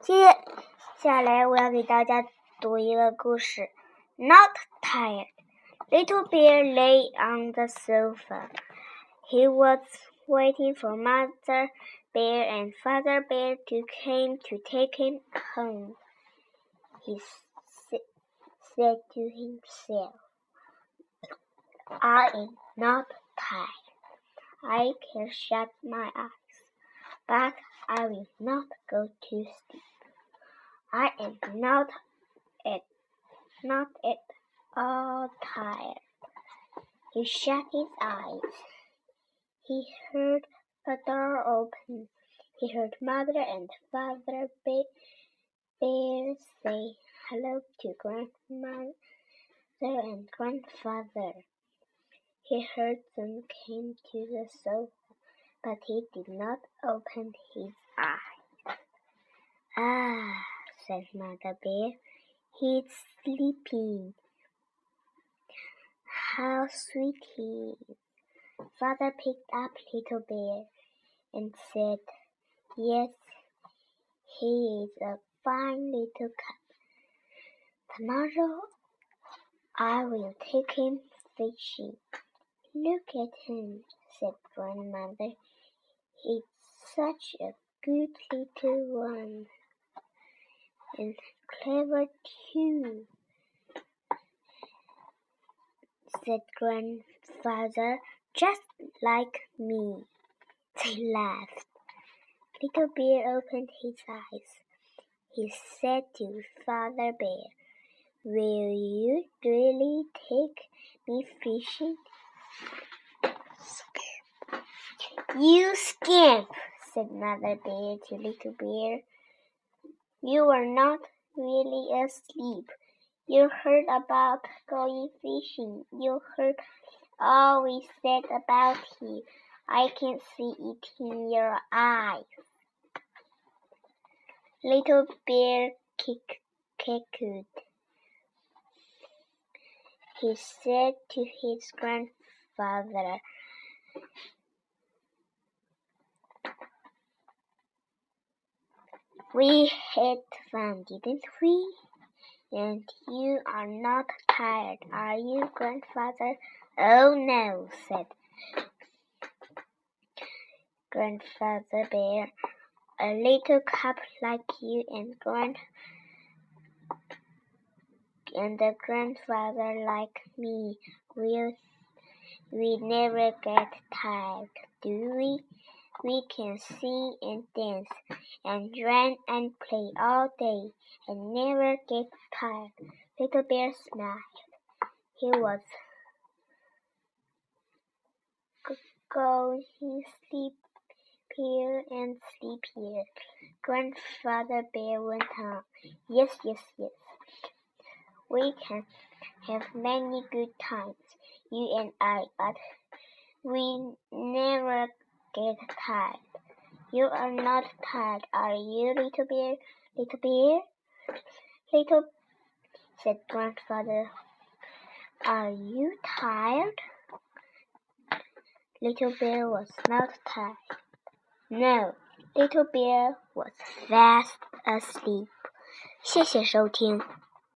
接下来我要给大家读一个故事。Not tired. Little bear lay on the sofa. He was waiting for Mother Bear and Father Bear to come to take him home. He said to himself, I am not tired. I can shut my eyes, but I will not go to sleep. I am not at not at all tired. He shut his eyes. He heard a door open. He heard Mother and Father Bear say hello to Grandmother and Grandfather. He heard them came to the sofa, but he did not open his eyes. Ah, said Mother Bear, he's sleeping. How sweet he is. Father picked up Little Bear and said, Yes, he is a fine little cub. Tomorrow I will take him fishing. Look at him, said Grandmother. He's such a good little one. And clever too, said Grandfather, just like me. They laughed. Little Bear opened his eyes. He said to Father Bear, Will you really take me fishing? You scamp, said Mother Bear to Little Bear. You are not really asleep. You heard about going fishing. You heard all we said about you. I can see it in your eyes. Little Bear kick. He said to his grandfather, We had fun, didn't we? And you are not tired, are you, grandfather? Oh no, said Grandfather Bear. A little cub like you and grand and a grandfather like me will we never get tired, do we? We can sing and dance and ran and play all day and never get tired. Little Bear smiled. He was going sleepier and sleepier. Grandfather Bear went on. Yes, yes, yes. We can have many good times, you and I, but we never get tired. You are not tired, are you, little bear? Little bear? Little, said grandfather. Are you tired? Little bear was not tired. No, little bear was fast asleep. 谢谢收听。